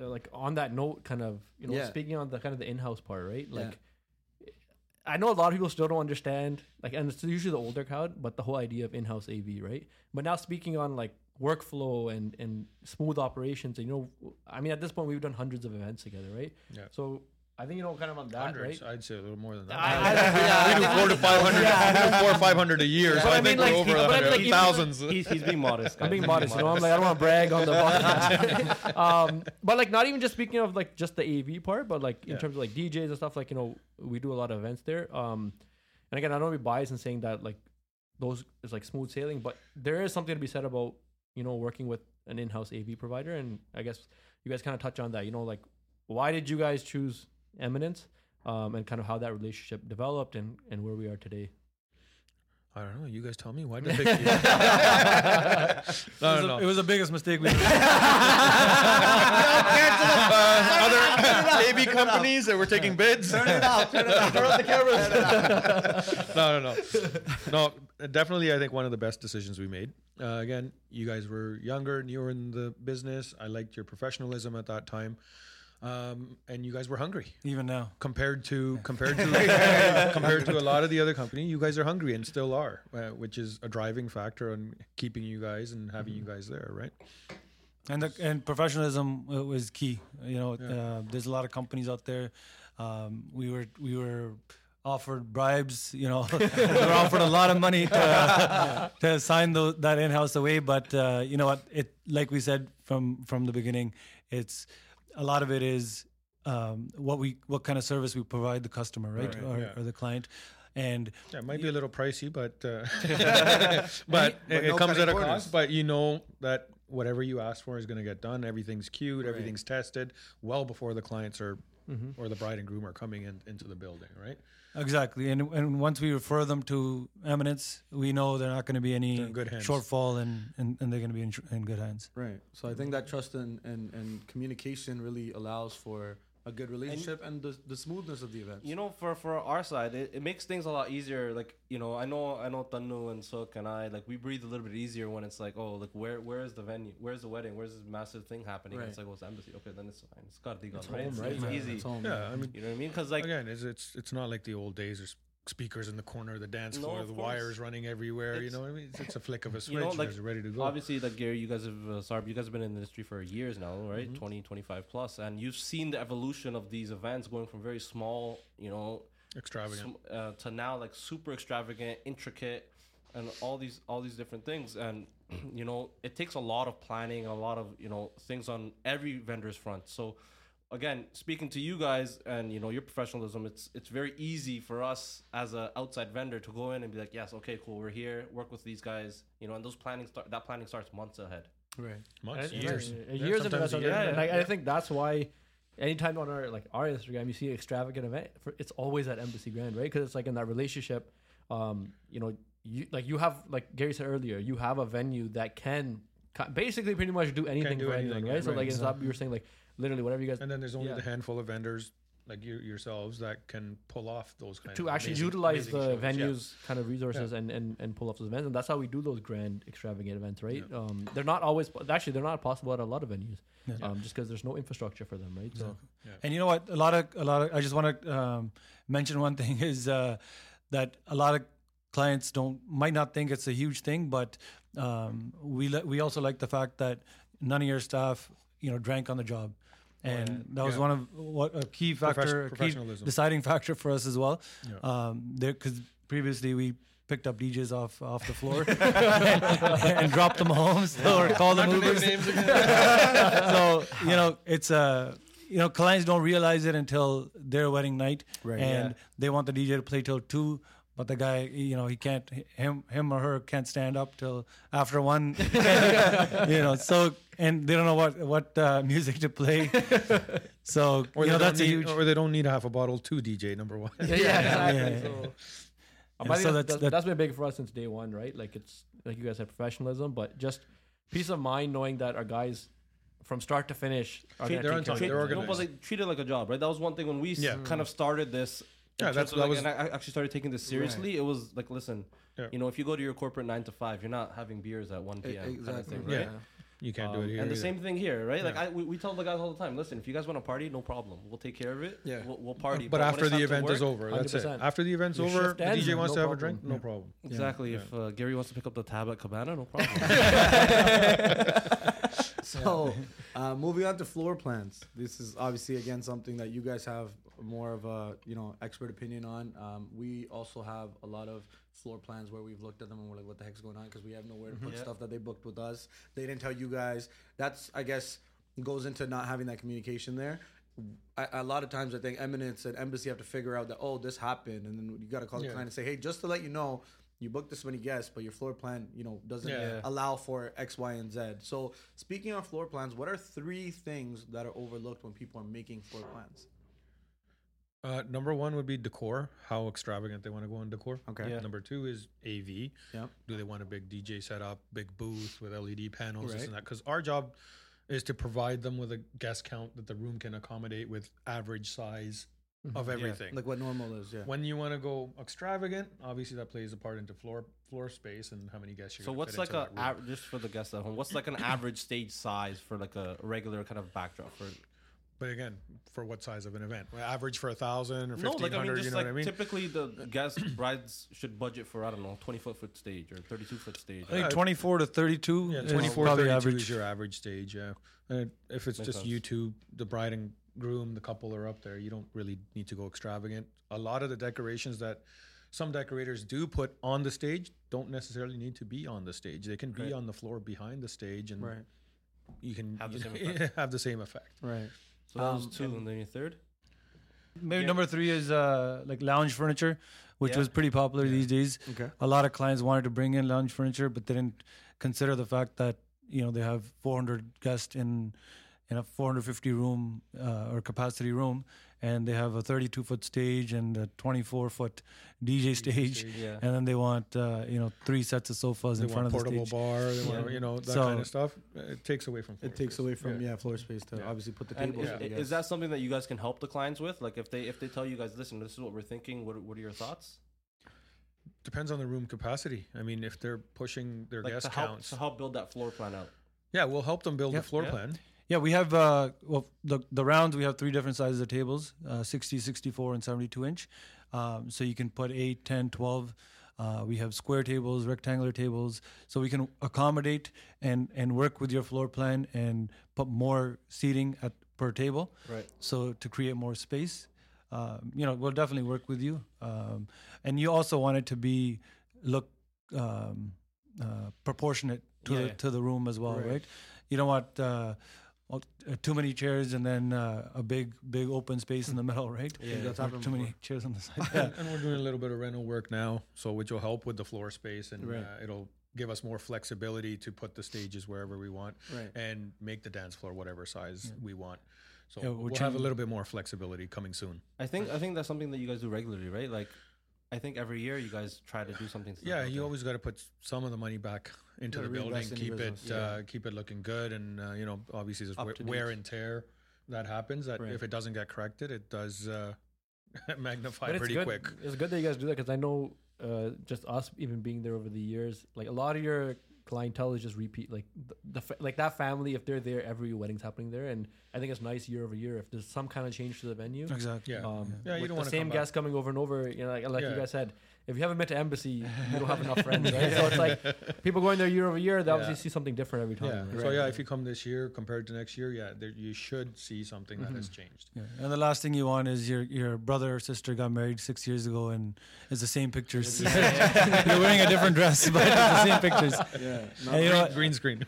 uh, like on that note kind of you know Yeah. speaking on the kind of the in-house part right Yeah. like I know a lot of people still don't understand like and it's usually the older crowd but the whole idea of in-house AV right but now speaking on like workflow and and smooth operations and you know I mean at this point we've done hundreds of events together right Yeah. so I think you know kind of on that Hundreds. right I'd say a little more than that. I- I- we do four to five hundred. We do four or five hundred a year. So But I, I mean, think like, we're over he- but like, thousands. He's, he's being modest. I'm guys. being He's modest, you know. I'm like I don't want to brag on the podcast. um, but like not even just speaking of like just the AV part, but like in Yeah. terms of like DJs and stuff. Like you know, we do a lot of events there. Um, and again, I don't want to be biased in saying that like those is like smooth sailing, but there is something to be said about you know working with an in-house AV provider. And I guess you guys kind of touch on that. You know, like why did you guys choose Eminence? Um, and kind of how that relationship developed and, and where we are today. I don't know. You guys tell me. Why did they pick you? it, was no, no, it was the biggest mistake we made. uh, other AV companies that were taking bids. Turn it off. Turn it off. Turn off the cameras. no, no, no, no. Definitely, I think one of the best decisions we made. Uh, again, you guys were younger, and you were in the business. I liked your professionalism at that time, um, and you guys were hungry Even now, compared to compared to compared to a lot of the other company. You guys are hungry and still are, uh, which is a driving factor on keeping you guys and having you guys there, right? and the, and professionalism uh, was key. You know, uh, there's a lot of companies out there. Um, we were we were offered bribes. You know, were offered a lot of money to, uh, to sign tho- that in-house away. But uh, you know what? It like we said from from the beginning, it's a lot of it is um, what we what kind of service we provide the customer, right, Right, or, yeah. or the client, and Yeah, it might be a little pricey, but uh, but But it, it comes at a corners. cost. But you know that whatever you ask for is going to get done. Everything's queued, everything's tested well before the clients are Mm-hmm. or the bride and groom are coming in into the building, right? Exactly, and and once we refer them to Eminence, we know they're not going to be any in good hands. shortfall, and, and, and they're going to be in, in good hands. Right. So I think that trust and, and, and communication really allows for a good relationship and, the, the smoothness of the event. You know, for for our side, it, it makes things a lot easier. Like, you know, I know I know Tanu and Suk and I, like we breathe a little bit easier when it's like, oh, like where where is the venue? Where's the wedding? Where's this massive thing happening? And It's like, well, it's embassy. Okay, then it's fine. It's Kardigan, It's right? home, It's, right? it's Yeah, easy. It's home. Yeah, I mean, You know what I mean? Because like, again, it's, it's it's not like the old days. There's speakers in the corner of the dance floor, of the course. wires running everywhere. you know what I mean? It's, it's a flick of a switch. you know, and like it's ready to go. obviously, like Gary, you guys have uh, Sarb, you guys have been in the industry for years now, right? Mm-hmm. Twenty, twenty-five 20, 25 plus, and you've seen the evolution of these events going from very small, you know, Extravagant. uh, to now like super extravagant, intricate, and all these all these different things. And you know, it takes a lot of planning, a lot of you know things on every vendor's front. So again, speaking to you guys and you know your professionalism, it's it's very easy for us as an outside vendor to go in and be like, yes, okay, cool, we're here, work with these guys, you know, and those planning start that planning starts months ahead. Right. Months, And- years, and- Yeah, and years into sometimes that. a so year. then- and Yeah, I, yeah. I think that's why anytime on our like our Instagram you see an extravagant event, for, it's always at Embassy Grand, right? Because it's like in that relationship, um, you know, you like you have like Gary said earlier, you have a venue that can basically pretty much do anything do for anything, anyone, yeah, right? So right, like it's not you were saying like literally whatever you guys And then there's only Yeah. the handful of vendors like you yourselves that can pull off those kind to of actually amazing- utilize amazing the shows. Yeah. venues kind of resources and, and and pull off those events and that's how we do those grand extravagant events right um they're not always actually they're not possible at a lot of venues Yeah. um just because there's no infrastructure for them right so And you know what? A lot of a lot of. I just want to um, mention one thing is uh, that a lot of clients don't might not think it's a huge thing, but um, we li- we also like the fact that none of your staff, you know, drank on the job, and that was Yeah. one of what a key factor, a key deciding factor for us as well. Yeah. Um, there because previously we picked up DJs off off the floor and, dropped them home so, or called them Ubers. so you know it's uh you know clients don't realize it until their wedding night Right, and yeah. they want the dj to play till two but the guy you know he can't him him or her can't stand up till after one you know so and they don't know what what uh, music to play so Or you know don't that's a need, huge or they don't need a half a bottle to DJ number one. yeah, exactly. yeah, yeah. So, Yeah, I so think that's- that's, that- that's been big for us since day one, right? Like it's like you guys have professionalism, but just peace of mind knowing that our guys from start to finish are Treat- they're take on care time. of They're it. No, but organized. they treat it like a job, right? That was one thing when we Yeah. kind of started this. In Yeah, that's- of, that like, was- and I I actually started taking this seriously. It was like, listen, Yeah. you know, if you go to your corporate nine to five, you're not having beers at one p.m. kind of exactly. thing, Yeah. You can't Um, do it here. and the either. same thing here, right? Like I, we, we tell the guys all the time, listen, if you guys want to party, no problem. We'll take care of it. Yeah. we'll, we'll party. But when after the time to event is over, that's it. 100%. After the event's Your over, the DJ wants no to have a problem. drink, no problem. Exactly. Yeah. If uh, Gary wants to pick up the tab at Cabana, no problem. So, uh, moving on to floor plans. This is obviously again something that you guys have more of a you know expert opinion on. Um, we also have a lot of floor plans where we've looked at them and we're like, what the heck's going on? Because we have nowhere to put Yeah. stuff that they booked with us. They didn't tell you guys. That's I guess goes into not having that communication there. I, a lot of times, I think Eminence and Embassy have to figure out that oh, this happened, and then you got to call the Yeah. client and say, hey, just to let you know, you booked this many guests, but your floor plan, you know, doesn't Yeah. allow for X, Y, and Z. So, speaking of floor plans, what are three things that are overlooked when people are making floor plans? Uh, number one would be decor. How extravagant they want to go on decor. Okay. Yeah. Number two is AV. Yep. Do they want a big DJ setup, big booth with LED panels, this and that? Because our job is to provide them with a guest count that the room can accommodate with average size of everything. Like what normal is, yeah. when you want to go extravagant, obviously that plays a part into floor floor space and how many guests you're. so what's fit like into a av- just for the guests at home? What's like an average stage size for like a regular kind of backdrop for? But again, for what size of an event? Average for a thousand or No, like I mean, just you know like what I mean? typically the guests brides should budget for I don't know twenty foot foot stage or thirty two foot stage. I think 24 to 32 Yeah, 24, probably 32 average. is your average stage. Yeah, and if it's Makes just sense. you two, the bride and groom, the couple are up there. You don't really need to go extravagant. A lot of the decorations that some decorators do put on the stage don't necessarily need to be on the stage. They can be Right. on the floor behind the stage, and Right. you can Have the you same know, effect. have the same effect. Right. So that was um, two, and then your third. Maybe Yeah. number three is uh, like lounge furniture, which Yeah. was pretty popular these days. Okay. A lot of clients wanted to bring in lounge furniture, but they didn't consider the fact that you know they have 400 guests in in a 450 room uh, or capacity room, and they have a 32 foot stage and a 24 foot DJ stage, Yeah. and then they want uh, you know three sets of sofas They in front of the portable stage. bar. They Yeah. want you know that So- kind of stuff. It takes away from. It takes space. away from Yeah. yeah, floor space to Yeah. obviously put the tables. is, is that something that you guys can help the clients with? Like if they if they tell you guys, listen, this is what we're thinking. What what are your thoughts? Depends on the room capacity. I mean, if they're pushing their Like guest to help counts, to help build that floor plan out. yeah, we'll help them build Yeah. the floor Yeah. plan. Yeah, we have uh, well the the rounds. We have three different sizes of tables: uh, 60, 64, and 72 inch. Um, so you can put 8, 10, 12. Uh, we have square tables, rectangular tables, so we can accommodate and and work with your floor plan and put more seating at per table. Right. So to create more space, um, you know, we'll definitely work with you. Um, and you also want it to be look um, uh, proportionate to Yeah, to the room as well, Right. right? You don't want uh, well, uh, too many chairs and then uh, a big big open space in the middle, right? Yeah, that's happened too many chairs on the side. and, and we're doing a little bit of rental work now, so which will help with the floor space, and Right. uh, it'll give us more flexibility to put the stages wherever we want Right. and make the dance floor whatever size we want. So Yeah, we're we'll have a little bit more flexibility coming soon. I think I think that's something that you guys do regularly, right? Like, I think every year you guys try to do something. to Yeah, you always got to put some of the money back into the building, reinvest in your keep it business, uh, keep it looking good, and uh, you know obviously there's wear, wear and tear that happens. That Right. if it doesn't get corrected, it does uh, magnify pretty good. quick. It's good that you guys do that because I know uh, just us even being there over the years, like a lot of your clientele is just repeat like the, the like that family if they're there every wedding's happening there and I think it's nice year over year if there's some kind of change to the venue. exactly. Yeah. Um, Yeah, you with don't the same guests coming over and over. You know, like, like you guys said, if you haven't been to embassy, you don't have enough friends, right? So it's like people going there year over year. They obviously Yeah. see something different every time. Yeah. right? So yeah, if you come this year compared to next year, yeah, there, you should see something that has changed. Yeah. And the last thing you want is your your brother or sister got married six years ago and it's the same pictures. You're wearing a different dress, but it's the same pictures. Yeah. No, And you know? Green screen.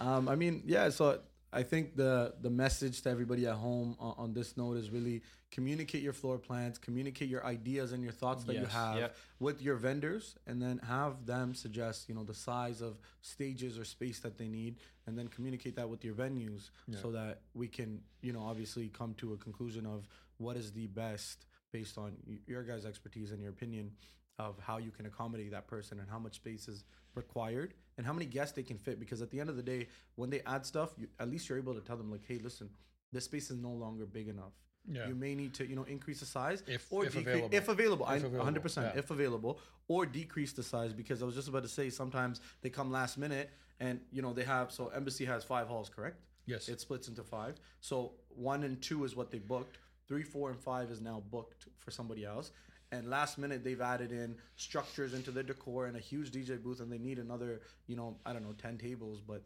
Um, I mean, yeah. So I think the the message to everybody at home on, on this note is really communicate your floor plans, communicate your ideas and your thoughts that you have Yep. with your vendors, and then have them suggest, you know, the size of stages or space that they need, and then communicate that with your venues so that we can, you know, obviously come to a conclusion of what is the best based on your guys' expertise and your opinion of how you can accommodate that person and how much space is required and how many guests they can fit. Because at the end of the day when they add stuff you, at least you're able to tell them like hey listen this space is no longer big enough Yeah. you may need to you know increase the size If- or if decrease available. if available I, If available, 100% yeah. if available or decrease the size because i was just about to say sometimes they come last minute and you know they have so embassy has five halls correct Yes. it splits into five. So one and two is what they booked. Three, four, and five is now booked for somebody else. And last minute they've added in structures into their decor and a huge DJ booth, and they need another, you know, I don't know, ten tables. But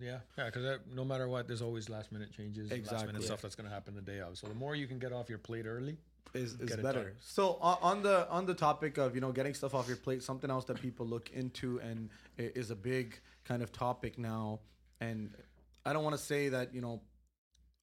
Yeah, yeah, because no matter what, there's always last minute changes, last Exactly. minute Yeah. stuff that's going to happen the day of. So the more you can get off your plate early, is, is better. done. So on, on the on the topic of you know getting stuff off your plate, something else that people look into and i- is a big kind of topic now. And I don't want to say that you know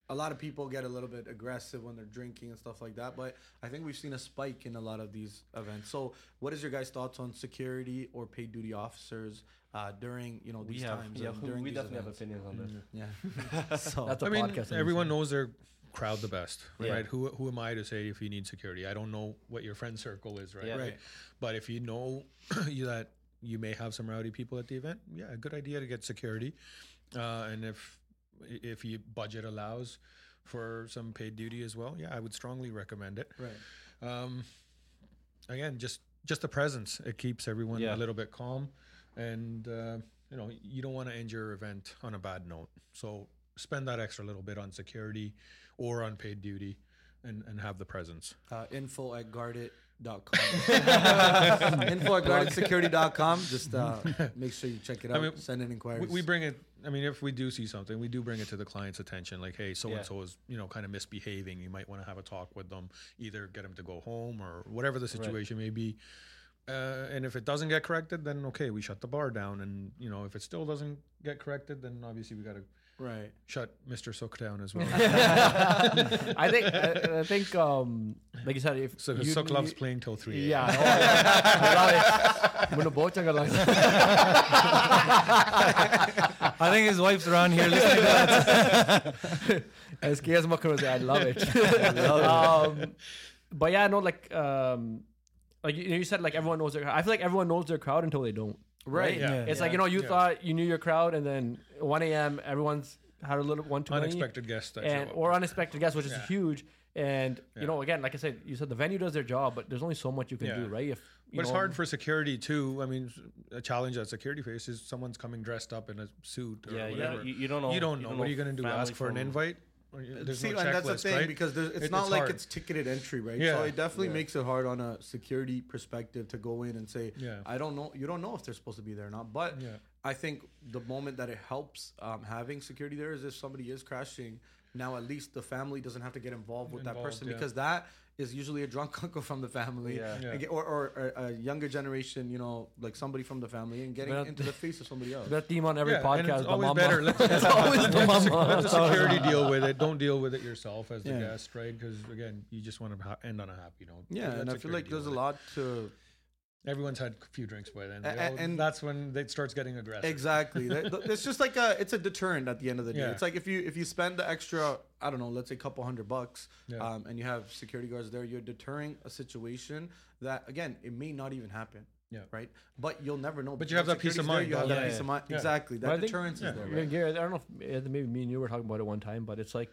a lot of people get a little bit aggressive when they're drinking and stuff like that, but I think we've seen a spike in a lot of these events. So what is your guys' thoughts on security or paid duty officers uh, during you know we these have times? yeah, of- we during these definitely have opinions on this. Yeah. so That's a I mean, podcast. everyone knows their crowd the best, Yeah. right? Who who am I to say if you need security? I don't know what your friend circle is, right? Yeah. Right. But if you know you that you may have some rowdy people at the event, yeah, a good idea to get security. Uh, and if if your budget allows for some paid duty as well, yeah, I would strongly recommend it. right. um, again, just just the presence. It keeps everyone Yeah. a little bit calm, and uh, you know you don't want to end your event on a bad note. So spend that extra little bit on security or on paid duty and, and have the presence. Uh, info at guardit dot com. info at guardidsecurity.com. Just uh, make sure you check it out. mean, Send in We, inquiries. we bring it. I mean, if we do see something, we do bring it to the client's attention. Like, hey, so and so is you know kind of misbehaving. You might want to have a talk with them, either get them to go home or whatever the situation may be. Uh, and if it doesn't get corrected, then okay, we shut the bar down. And you know, if it still doesn't get corrected, then obviously we got to right. shut Mr. Sook down as well. I think I, I think um like you said if so you- Sook loves you- playing till three. Yeah, I know, I love it. Muna bocha ka lang. I think his wife's around here listening to that. As scares me, I love it. um, but yeah, no, like um, like you, you said, like everyone knows their. I feel like everyone knows their crowd until they don't. Right. Yeah. Yeah. It's like you know, you Yeah. thought you knew your crowd, and then 1 a.m. everyone's had a little one too many, Unexpected guests that and or unexpected guests, which is Yeah. huge. And Yeah. you know, again, like I said, you said the venue does their job, but there's only so much you can Yeah. do, right? If you But it's hard for security too. I mean, a challenge that security faces: someone's coming dressed up in a suit or Yeah, yeah. whatever. You, you don't know. you don't know. what are you going to do? Ask for an invite? There's See, no and that's the thing right? because there's, it's It- not it's like hard. it's ticketed entry, right? Yeah. So it definitely Yeah. makes it hard on a security perspective to go in and say, Yeah. I don't know. You don't know if they're supposed to be there or not. But Yeah. I think the moment that it helps um, having security there is if somebody is crashing. Now at least the family doesn't have to get involved with that person because that is usually a drunk uncle from the family, Yeah. Yeah. or, or, or a younger generation, you know, like somebody from the family, and getting But- into the face of somebody else. that theme on every Yeah, podcast. it's always mama. better. Let, It's always the let the, mama. let the security deal with it. Don't deal with it yourself as the Yeah. guest, right? Because again, you just want to ha- end on a happy note. Yeah, and I feel like there's a lot to Everyone's had a few drinks by then. They A- a- all- and- that's when it starts getting aggressive. Exactly. It's just like a it's a deterrent at the end of the day. Yeah. It's like if you if you spend the extra I don't know, let's say a couple hundred bucks, Yeah. um, and you have security guards there, you're deterring a situation that again it may not even happen. Yeah. Right. But you'll never know. But you have that peace of security's there, mind, You have though. that Yeah, peace of mind. Yeah. Exactly. That I think- deterrence yeah. is there. Yeah, Right? Gary, I don't know if uh, maybe me and you were talking about it one time, but it's like,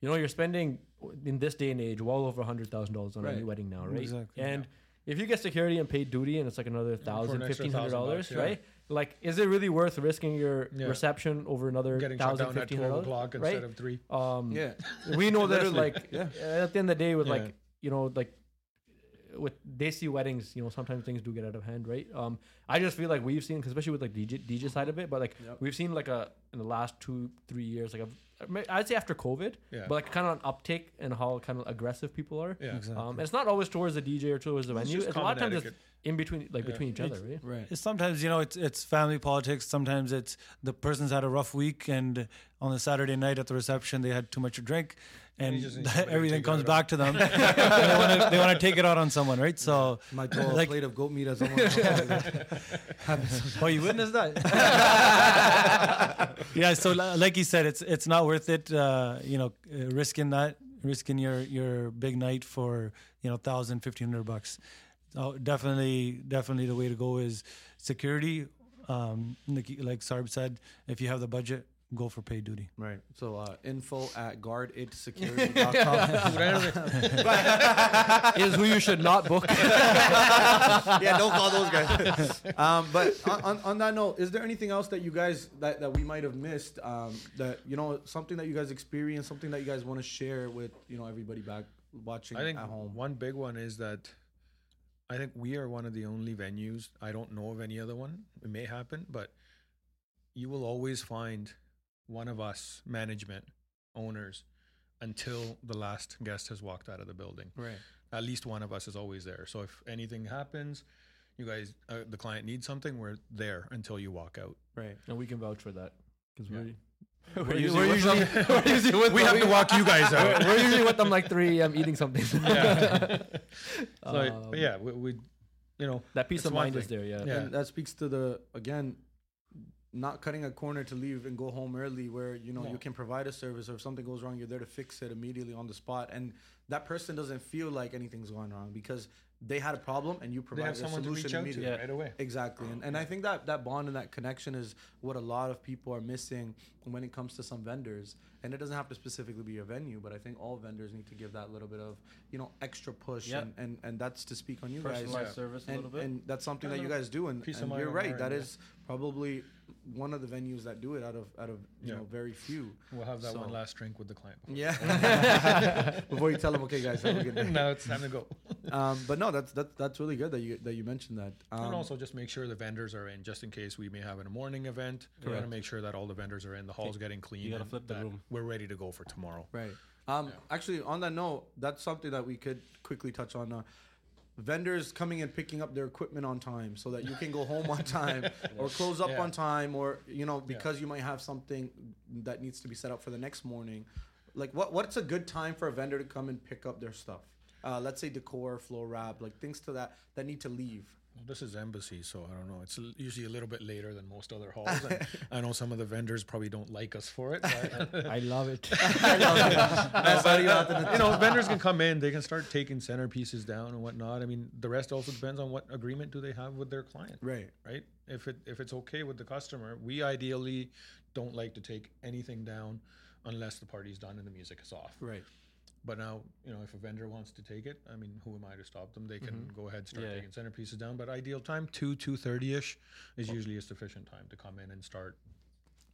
you know, you're spending in this day and age well over a hundred thousand dollars on a new wedding now, right? Exactly. And if you get security and paid duty, and it's like another thousand, an fifteen hundred dollars, yeah. right? Like, is it really worth risking your Yeah. reception over another Getting shut thousand, down at fifteen twelve hundred o'clock dollars, instead right? of three. Um, Yeah. we know that Like, yeah. at the end of the day, with Yeah. like, you know, like with they see weddings, you know, sometimes things do get out of hand, right? Um, I just feel like we've seen, 'cause especially with like DJ DJ side of it, but like Yep. we've seen like a in the last two three years, like a, I'd say after COVID, Yeah. but like kind of an uptick in how kind of aggressive people are. Yeah. Exactly. Um, and it's not always towards the DJ or towards the It's venue. just It's a lot of common times it's etiquette. In between, like Yeah. between each other, right? Right. It's sometimes you know it's it's family politics. Sometimes it's the person's had a rough week, and on the Saturday night at the reception they had too much to drink, and you just need somebody to everything take it comes out back to them. and they want to they want to take it out on someone, right? So, Might throw a Like- plate of goat meat at someone. oh, you witnessed that? yeah. So, li- like you said, it's it's not worth it. Uh, you know, uh, risking that, risking your your big night for you know thousand, fifteen hundred bucks. So definitely, definitely the way to go is security. Um, like, like Sarb said, if you have the budget, go for paid duty. right. So uh, info at guardidsecurity.com. Is who you should not book. yeah, don't call those guys. um, but on, on, on that note, is there anything else that you guys that, that we might have missed? Um, that you know, something that you guys experienced, something that you guys want to share with you know everybody back watching I think at home. one big one is that I think we are one of the only venues. I don't know of any other one. It may happen, but you will always find one of us, management, owners, until the last guest has walked out of the building. Right. At least one of us is always there. So if anything happens, you guys, uh, the client needs something, we're there until you walk out. Right. and we can vouch for that because Yeah. We're, We're we're, usually usually, we're usually with We them. have to walk you guys out. we're, we're usually with them like 3 a.m. eating something. Yeah. So, Um, but yeah, we, we, you know, that peace of one mind is there. Yeah. Yeah. And that speaks to the again, not cutting a corner to leave and go home early, where you know No. you can provide a service, or if something goes wrong, you're there to fix it immediately on the spot, and that person doesn't feel like anything's going wrong because they had a problem and you they provided have a someone to solution reach out immediately. Yeah. right away. Exactly, and, and I think that that bond and that connection is what a lot of people are missing when it comes to some vendors. And it doesn't have to specifically be a venue, but I think all vendors need to give that little bit of you know extra push, Yeah. and, and and that's to speak on you guys. Personalized Yeah. service a And, little bit. and that's something that you guys do, and, peace and you're right. end, That yeah. is probably one of the venues that do it out of out of you Yeah. know very few. We'll have that one last drink with the client. Yeah. Before you tell them, okay, guys, have a good day. now it's time to go. Um, but no, that's that's that's really good that you that you mentioned that. Um, and also just make sure the vendors are in, just in case we may have a morning event. We Correct. gotta make sure that all the vendors are in. The hall's getting clean. gotta flip the that room. We're ready to go for tomorrow. Right. Um, Actually, on that note, that's something that we could quickly touch on. Uh, vendors coming and picking up their equipment on time so that you can go home on time or close up Yeah. on time or you know because you might have something that needs to be set up for the next morning. Like what what's a good time for a vendor to come and pick up their stuff? Uh, let's say decor floor wrap like things to that that need to leave Well, this is embassy, so I don't know. It's usually a little bit later than most other halls. And I know some of the vendors probably don't like us for it. But, uh, I love it. you know, vendors can come in, they can start taking centerpieces down and whatnot. I mean, the rest also depends on what agreement do they have with their client, right right? If it if it's okay with the customer, we ideally don't like to take anything down unless the party's done and the music is off. right But now, you know, if a vendor wants to take it, I mean, who am I to stop them? They can go ahead start Yeah. taking centerpieces down. But ideal time two two thirty ish is usually a sufficient time to come in and start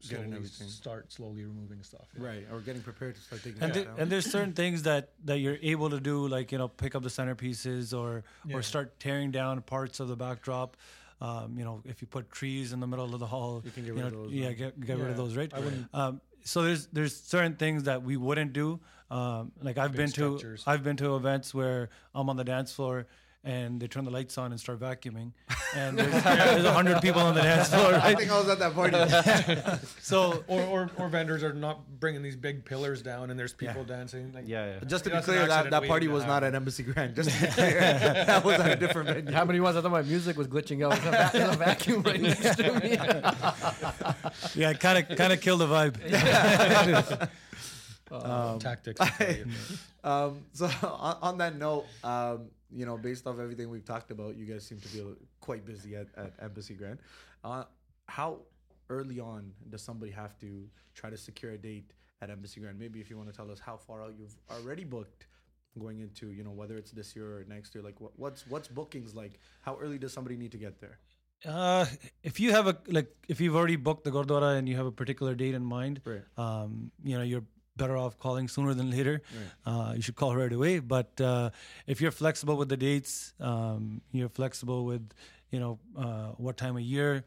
Getting slowly everything. start slowly removing stuff. yeah. right or getting prepared to start taking and, it there- down. and there's certain things that that you're able to do like you know pick up the centerpieces or Yeah. or start tearing down parts of the backdrop um, you know if you put trees in the middle of the hall You can get you rid know, of those, yeah right? get, get rid of those right I wouldn't- um, so there's there's certain things that we wouldn't do um, like I've Big been to. I've been to events where I'm on the dance floor and they turn the lights on and start vacuuming and there's, there's a hundred people on the dance floor I think I was at that party. so Or, or, or vendors are not bringing these big pillars down and there's people dancing. Like, Yeah, yeah. Just to be clear, that, that party was not happen. at Embassy Grand. Just to be clear, that was at a different venue. How many ones I thought my music was glitching out? There's a, a vacuum right next to me. yeah kind of kind of killed the vibe tactics. I'll tell you. Um, so on, on that note, um, you know, based off everything we've talked about, you guys seem to be quite busy at, at Embassy Grand. Uh, how early on does somebody have to try to secure a date at Embassy Grand? Maybe if you want to tell us how far out you've already booked going into, you know, whether it's this year or next year. Like, what, what's what's bookings like? How early does somebody need to get there? Uh, if you have a like, if you've already booked the Gurdwara and you have a particular date in mind, Right. um, you know you're better off calling sooner than later. Uh, you should call right away. But uh, if you're flexible with the dates, um, you're flexible with, you know, uh, what time of year.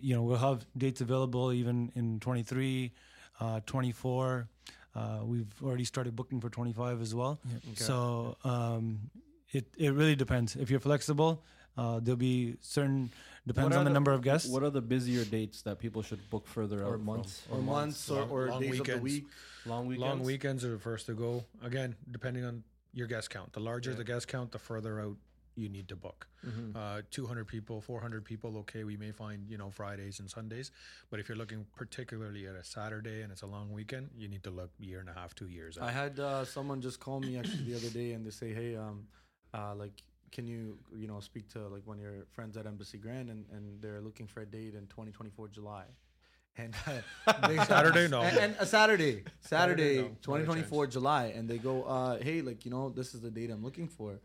You know, we'll have dates available even in 23, uh, 24. Uh, we've already started booking for 25 as well. So um, it it really depends. If you're flexible, uh, there'll be certain depends on are the number of guests. What are the busier dates that people should book further out Or from? months. Or months or, Long- or long days of weekends. the week? Long weekends. Long weekends are the first to go. Again, depending on your guest count. The larger Yeah. the guest count, the further out you need to book. Uh, 200 people, 400 people, okay, we may find, you know, Fridays and Sundays. But if you're looking particularly at a Saturday and it's a long weekend, you need to look year and a half, two years out. I had uh, someone just call me actually the other day, and they say, "Hey, um, uh, like, can you, you know, speak to like one of your friends at Embassy Grand, and, and they're looking for a date in 2024 July." And uh, they, Saturday? No. and, and a Saturday, Saturday, no. 2024 July, and they go, uh, "Hey, like, you know, this is the date I'm looking for,"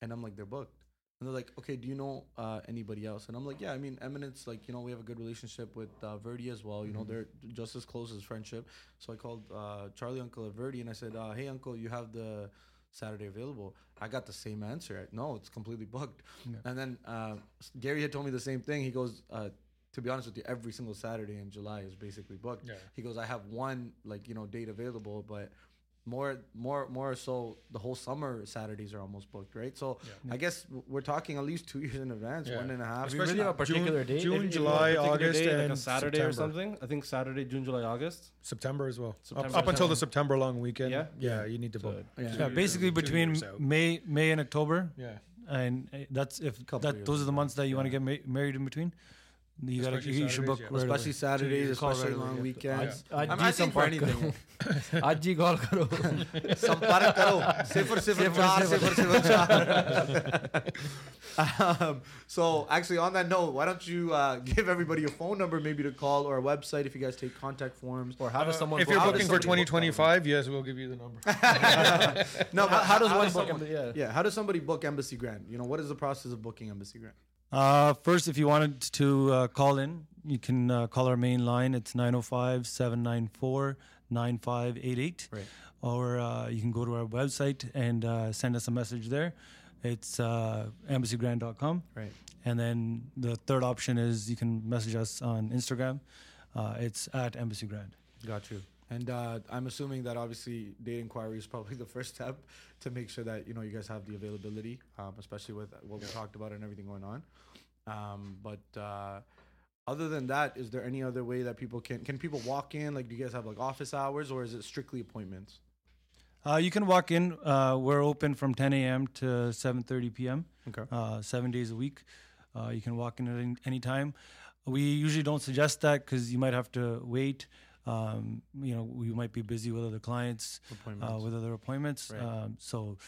and I'm like, "They're booked." And they're like, okay, do you know uh, anybody else? And I'm like, yeah, I mean, Eminence, like, you know, we have a good relationship with uh, Verdi as well. You know, they're just as close as friendship. So I called uh, Charlie Uncle at Verdi and I said, uh, hey, Uncle, you have the Saturday available. I got the same answer. No, it's completely booked. And then uh, Gary had told me the same thing. He goes, uh, to be honest with you, every single Saturday in July is basically booked. Yeah. He goes, I have one like you know date available, but more more more so the whole summer Saturdays are almost booked, right? So I guess we're talking at least two years in advance, Yeah. one and a half. If you really have a particular June, date, June If- if July, want a particular August, day, and like a Saturday or something. I think Saturday, June, July, August. September as well. September, up, up until the September. September long weekend. Yeah? yeah, you need to book. Yeah. yeah, basically between. May May and October. Yeah, and uh, that's if Couple that those are the months that you want to get ma- married in between. You gotta Especially you should book Saturdays, yeah. right especially away. Saturdays, you call especially right away, long yeah. weekends. आज I'm ji asking for संपर्क anything. करो आज जी call करो संपर्क करो सिफर सिफर चार सिफर सिफर चार um, so actually on that note why don't you uh, give everybody a phone number maybe to call or a website if you guys take contact forms or how does someone if book you're how it? does booking for somebody book that 2025, yes, we'll give you the number. no how, but how does one does book someone- it? yeah yeah how does somebody book embassy grand you know what is the process of booking embassy grand Uh, first, if you wanted to uh, call in, you can uh, call our main line. It's 905 794 9588. Right. Or uh, you can go to our website and uh, send us a message there. It's uh, embassygrand.com. Right. And then the third option is you can message us on Instagram. Uh, it's at Embassy Grand. Got you. And uh, I'm assuming that obviously date inquiry is probably the first step to make sure that you know you guys have the availability, um, especially with what we talked about and everything going on. Um, but uh, other than that, is there any other way that people can can people walk in? Like, do you guys have like office hours, or is it strictly appointments? Uh, you can walk in. Uh, we're open from 10 a.m. to 7:30 p.m. Okay. Uh, seven days a week. Uh, you can walk in at any, any time. We usually don't suggest that because you might have to wait. Um, you know, we might be busy with other clients, uh, with other appointments. Right. Um, so,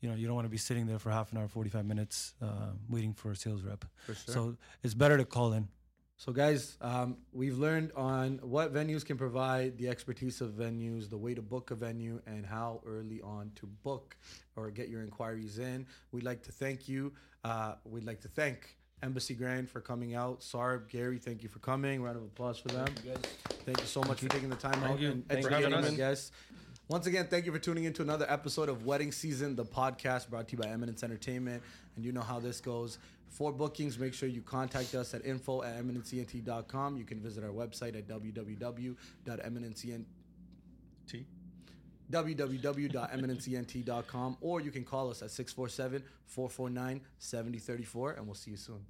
you know, you don't want to be sitting there for half an hour, 45 minutes, uh, waiting for a sales rep. For sure. So it's better to call in. So, guys, um, we've learned on what venues can provide, the expertise of venues, the way to book a venue, and how early on to book or get your inquiries in. We'd like to thank you. Uh, we'd like to thank Embassy Grand for coming out. Sarb, Gary, thank you for coming. Round of applause for them. Thank you so much for taking the time out you. and Thanks for educating having us, us. guests. Once again, thank you for tuning in to another episode of Wedding Season, the podcast brought to you by Eminence Entertainment. And you know how this goes. For bookings, make sure you contact us at info at eminencent.com. You can visit our website at www.eminencent T. or you can call us at 647 449 7034 and we'll see you soon.